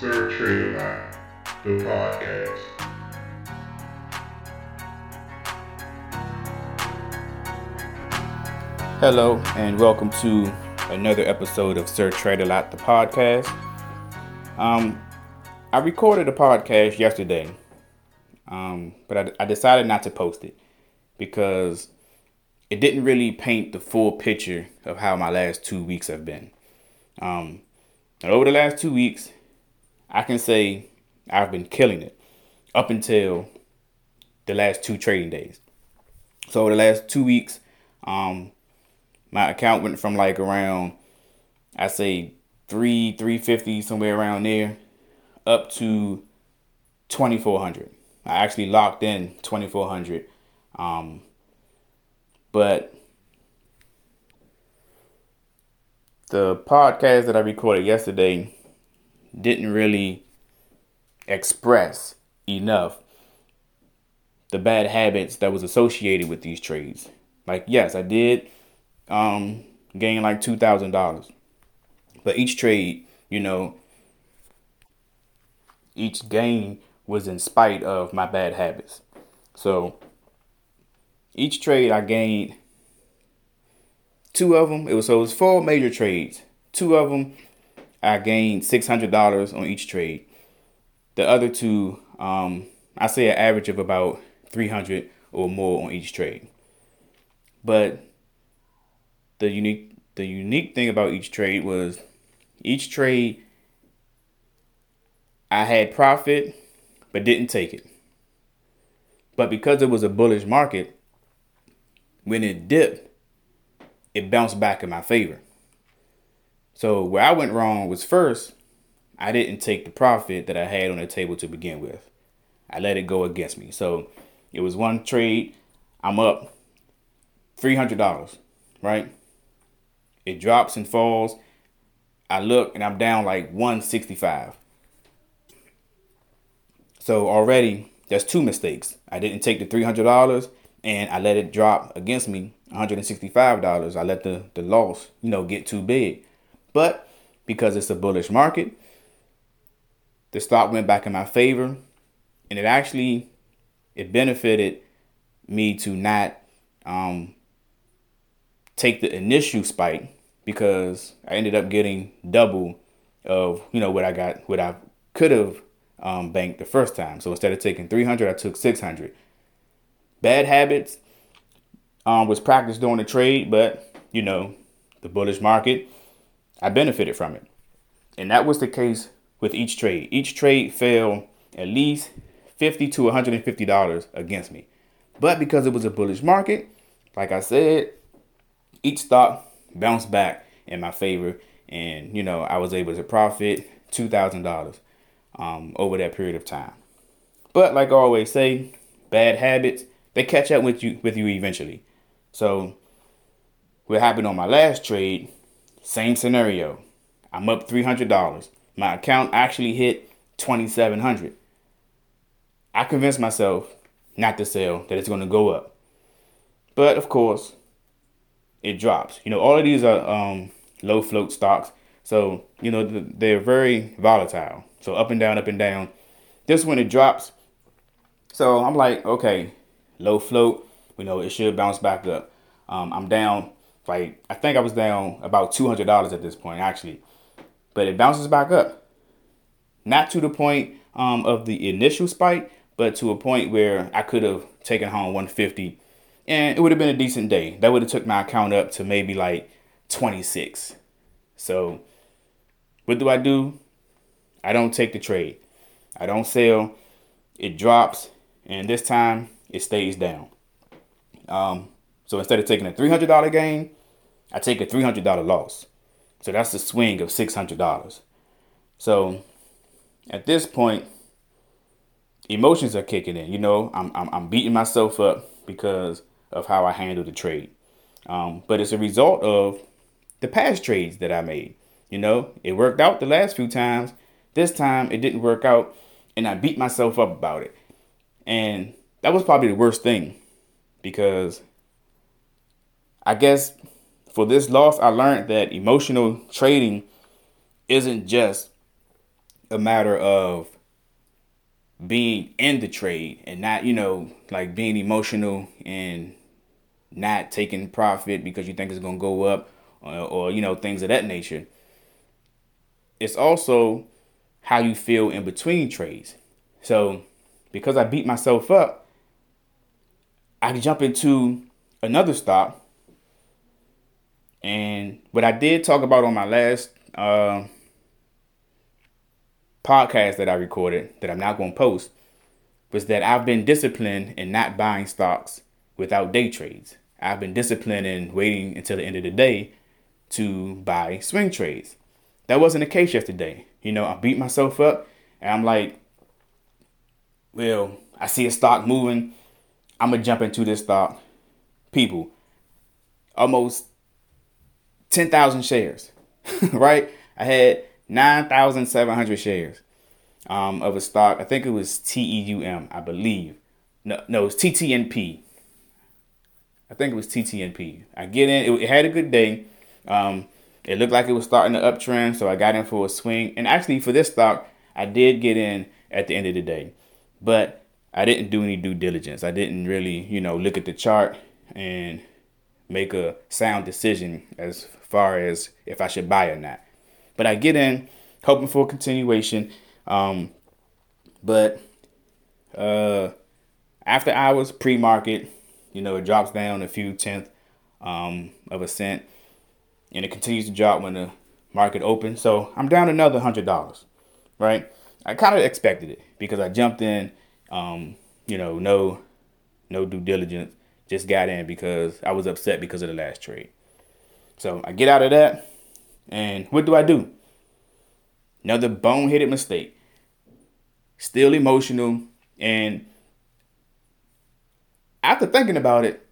Sir Trade a Lot, the podcast. Hello, and welcome to another episode of Sir Trade a Lot, the podcast. Um, I recorded a podcast yesterday, um, but I, I decided not to post it because it didn't really paint the full picture of how my last two weeks have been. Um, over the last two weeks, I can say I've been killing it up until the last two trading days. So the last two weeks, um, my account went from like around, I say three, three fifty somewhere around there, up to twenty four hundred. I actually locked in twenty four hundred, um, but the podcast that I recorded yesterday didn't really express enough the bad habits that was associated with these trades. Like, yes, I did um, gain like two thousand dollars, but each trade, you know, each gain was in spite of my bad habits. So each trade I gained two of them. It was so it was four major trades. Two of them I gained six hundred dollars on each trade. The other two, um, I say an average of about three hundred or more on each trade. But the unique the unique thing about each trade was each trade I had profit but didn't take it. But because it was a bullish market, when it dipped, it bounced back in my favor. So where I went wrong was first, I didn't take the profit that I had on the table to begin with. I let it go against me. So it was one trade, I'm up $300, right? It drops and falls. I look and I'm down like 165. So already that's two mistakes. I didn't take the $300 and I let it drop against me $165. I let the, the loss, you know, get too big. But because it's a bullish market, the stock went back in my favor and it actually it benefited me to not um, take the initial spike because I ended up getting double of you know what I got what I could have um, banked the first time. So instead of taking 300, I took 600. Bad habits um, was practiced during the trade, but you know the bullish market, I benefited from it, and that was the case with each trade. Each trade fell at least 50 to 150 dollars against me, but because it was a bullish market, like I said, each stock bounced back in my favor, and you know I was able to profit two thousand um, dollars over that period of time. But like I always say, bad habits they catch up with you with you eventually. So what happened on my last trade, same scenario. I'm up $300. My account actually hit 2700. I convinced myself not to sell that it's going to go up. But of course, it drops. You know, all of these are um, low float stocks. So, you know, they're very volatile. So up and down, up and down. This one it drops. So I'm like, okay, low float. We know it should bounce back up. Um, I'm down like I think I was down about two hundred dollars at this point actually, but it bounces back up. Not to the point um, of the initial spike, but to a point where I could have taken home 150, and it would have been a decent day. That would have took my account up to maybe like 26. So, what do I do? I don't take the trade. I don't sell. It drops, and this time it stays down. Um, so instead of taking a $300 gain, I take a $300 loss. So that's the swing of $600. So at this point, emotions are kicking in. You know, I'm, I'm, I'm beating myself up because of how I handled the trade. Um, but it's a result of the past trades that I made. You know, it worked out the last few times. This time it didn't work out, and I beat myself up about it. And that was probably the worst thing because I guess for this loss, I learned that emotional trading isn't just a matter of being in the trade and not, you know, like being emotional and not taking profit because you think it's going to go up or, or, you know, things of that nature. It's also how you feel in between trades. So, because I beat myself up, I jump into another stock. And what I did talk about on my last uh, podcast that I recorded that I'm not going to post was that I've been disciplined in not buying stocks without day trades. I've been disciplined in waiting until the end of the day to buy swing trades. That wasn't the case yesterday. You know, I beat myself up and I'm like, well, I see a stock moving. I'm going to jump into this stock. People, almost 10,000 shares, right? I had 9,700 shares um, of a stock. I think it was TEUM, I believe. No, no, it's TTNP. I think it was TTNP. I get in, it, it had a good day. Um, it looked like it was starting to uptrend, so I got in for a swing. And actually, for this stock, I did get in at the end of the day, but I didn't do any due diligence. I didn't really, you know, look at the chart and make a sound decision as far as if I should buy or not. But I get in hoping for a continuation. Um, but uh, after hours, pre market, you know, it drops down a few tenth um, of a cent and it continues to drop when the market opens. So I'm down another hundred dollars, right? I kind of expected it because I jumped in, um, you know, no, no due diligence, just got in because I was upset because of the last trade. So I get out of that, and what do I do? Another boneheaded mistake. Still emotional, and after thinking about it,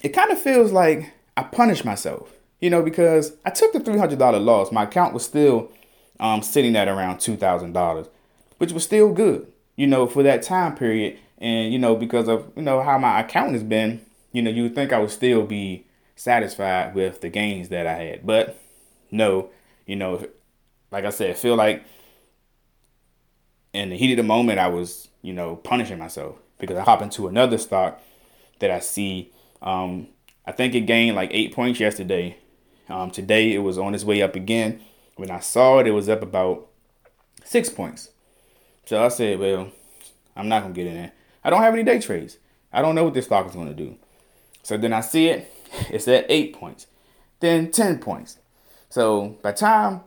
it kind of feels like I punished myself you know, because I took the $300 loss. My account was still um, sitting at around $2,000, which was still good, you know, for that time period. And, you know, because of, you know, how my account has been, you know, you would think I would still be satisfied with the gains that I had. But no, you know, like I said, I feel like in the heat of the moment, I was, you know, punishing myself because I hop into another stock that I see. Um, I think it gained like eight points yesterday um, today it was on its way up again. When I saw it, it was up about six points. So I said, well, I'm not gonna get in there. I don't have any day trades. I don't know what this stock is gonna do. So then I see it, it's at eight points, then 10 points. So by time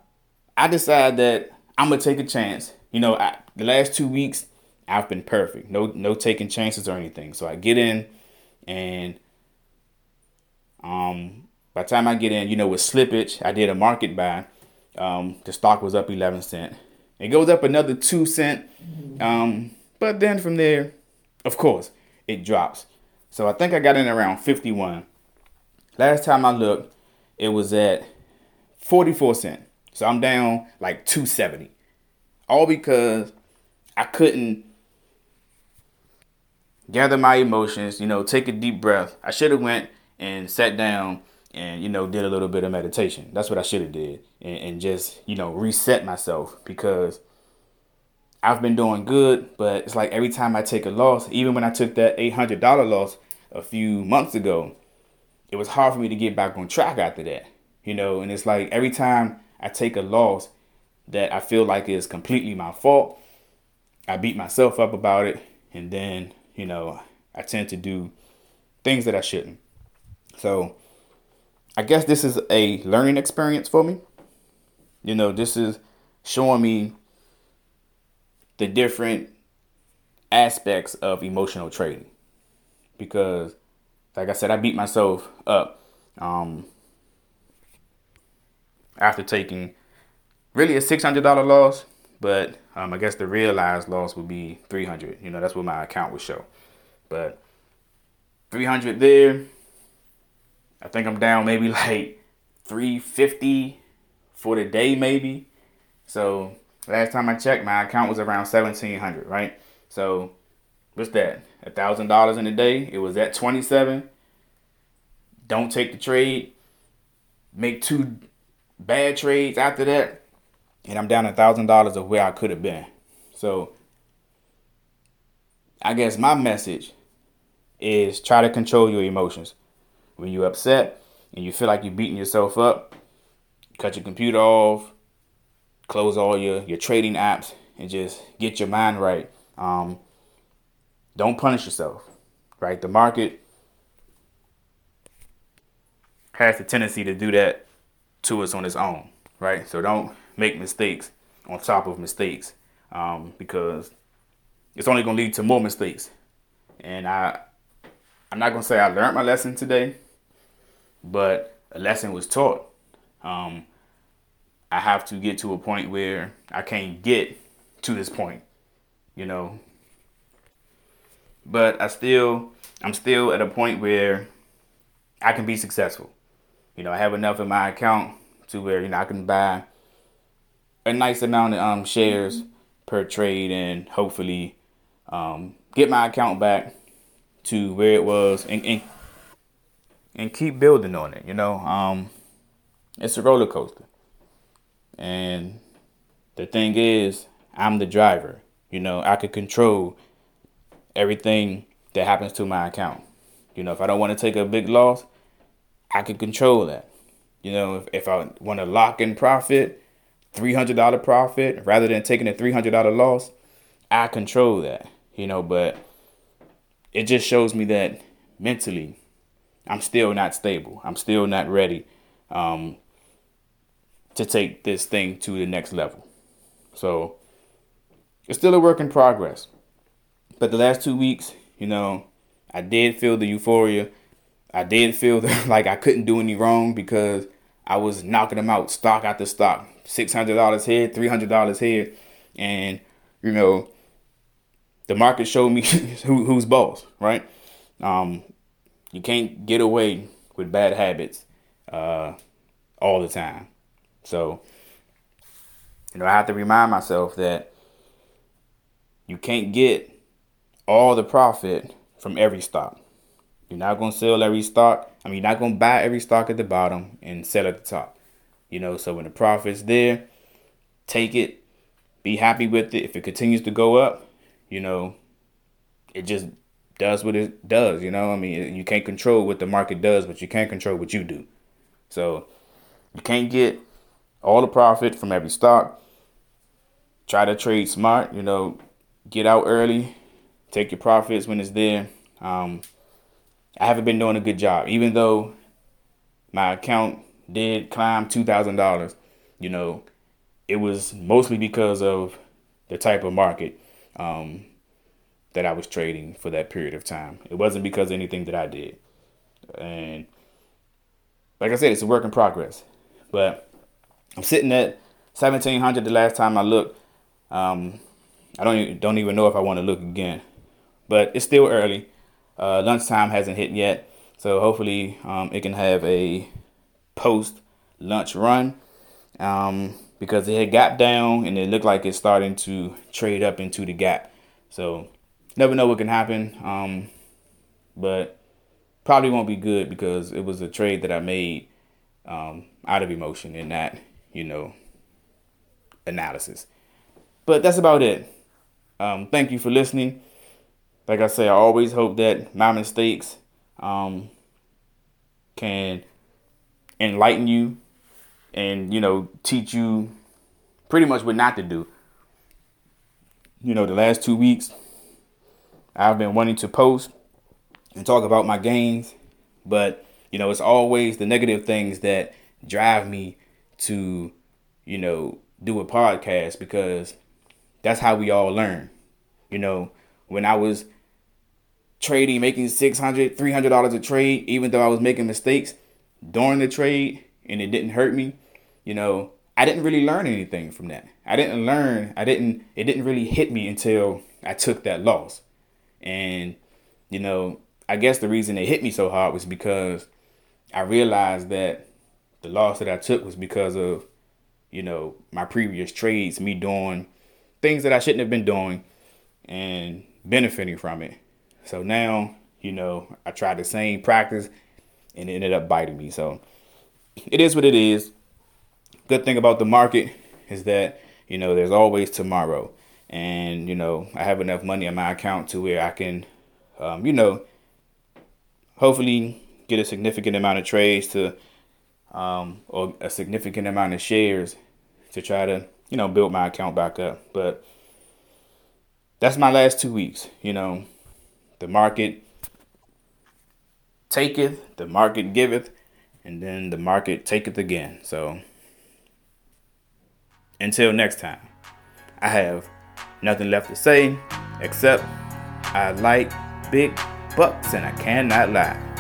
I decide that I'm gonna take a chance, you know, I, the last two weeks I've been perfect. No, no taking chances or anything. So I get in and um by the time I get in, you know, with slippage, I did a market buy. Um, the stock was up 11 cent. It goes up another two cent. Um, but then from there, of course, it drops. So I think I got in around 51. Last time I looked, it was at 44 cent. So I'm down like 270. All because I couldn't gather my emotions, you know, take a deep breath. I should have went and sat down and you know did a little bit of meditation that's what i should have did and, and, just you know reset myself because i've been doing good but it's like every time i take a loss even when i took that $800 loss a few months ago it was hard for me to get back on track after that you know and it's like every time i take a loss that i feel like is completely my fault i beat myself up about it and then you know i tend to do things that i shouldn't so I guess this is a learning experience for me. You know, this is showing me the different aspects of emotional trading. Because, like I said, I beat myself up um, after taking really a $600 loss. But um, I guess the realized loss would be 300. You know, that's what my account would show. But 300 there, I think I'm down maybe like 350 for the day, maybe. So last time I checked, my account was around 1700, right? So what's that? A thousand dollars in a day. It was at 27. Don't take the trade. Make two bad trades after that. and I'm down a thousand dollars of where I could have been. So I guess my message is try to control your emotions. When you're upset and you feel like you're beating yourself up, cut your computer off, close all your, your trading apps, and just get your mind right. Um, don't punish yourself, right? The market has the tendency to do that to us on its own, right? So don't make mistakes on top of mistakes um, because it's only going to lead to more mistakes. And I, I'm not going to say I learned my lesson today, but a lesson was taught. Um, I have to get to a point where I can't get to this point, you know. But I still, I'm still at a point where I can be successful. You know, I have enough in my account to where you know I can buy a nice amount of um, shares per trade and hopefully um, get my account back to where it was and, and, and keep building on it. You know, um, it's a roller coaster, and the thing is, I'm the driver. You know, I could control everything that happens to my account. You know, if I don't want to take a big loss, I can control that. You know, if, if I want to lock in profit, $300 profit, rather than taking a $300 loss, I control that, you know, but it just shows me that mentally, I'm still not stable. I'm still not ready um, to take this thing to the next level. So it's still a work in progress. But the last two weeks, you know, I did feel the euphoria I did feel like I couldn't do any wrong because I was knocking them out stock after stock, six hundred dollars here, three hundred dollars here, and you know, the market showed me who, who's boss, right? Um, you can't get away with bad habits uh, all the time, so you know I have to remind myself that you can't get all the profit from every stock. You're not gonna sell every stock. I mean, you're not gonna buy every stock at the bottom and sell at the top. You know, so when the profit's there, take it, be happy with it. If it continues to go up, you know, it just does what it does. You know, I mean, you can't control what the market does, but you can't control what you do. So you can't get all the profit from every stock. Try to trade smart. You know, get out early, take your profits when it's there. Um, I haven't been doing a good job, even though my account did climb two thousand dollars. You know, it was mostly because of the type of market um, that I was trading for that period of time. It wasn't because of anything that I did, and like I said, it's a work in progress. But I'm sitting at seventeen hundred the last time I looked. Um, I don't even, don't even know if I want to look again, but it's still early. Uh, lunchtime hasn't hit yet, so hopefully um, it can have a post lunch run um, because it had gap down and it looked like it's starting to trade up into the gap. So never know what can happen, um, but probably won't be good because it was a trade that I made um, out of emotion and not, you know, analysis. But that's about it. Um, thank you for listening like I say, I always hope that my mistakes um, can enlighten you and, you know, teach you pretty much what not to do. You know, the last two weeks, I've been wanting to post and talk about my gains, but, you know, it's always the negative things that drive me to, you know, do a podcast because that's how we all learn. You know, when I was trading, making 600 $300 a trade, even though I was making mistakes during the trade and it didn't hurt me, you know, I didn't really learn anything from that. I didn't learn, I didn't, it didn't really hit me until I took that loss. And, you know, I guess the reason it hit me so hard was because I realized that the loss that I took was because of, you know, my previous trades, me doing things that I shouldn't have been doing and benefiting from it. So now, you know, I tried the same practice and it ended up biting me. So it is what it is. Good thing about the market is that you know there's always tomorrow, and you know I have enough money in my account to where I can, um, you know, hopefully get a significant amount of trades to, um, or a significant amount of shares to try to you know build my account back up. But that's my last two weeks. You know, the market taketh, the market giveth, and then the market taketh again. So until next time, I have nothing left to say except I like big bucks and I cannot lie.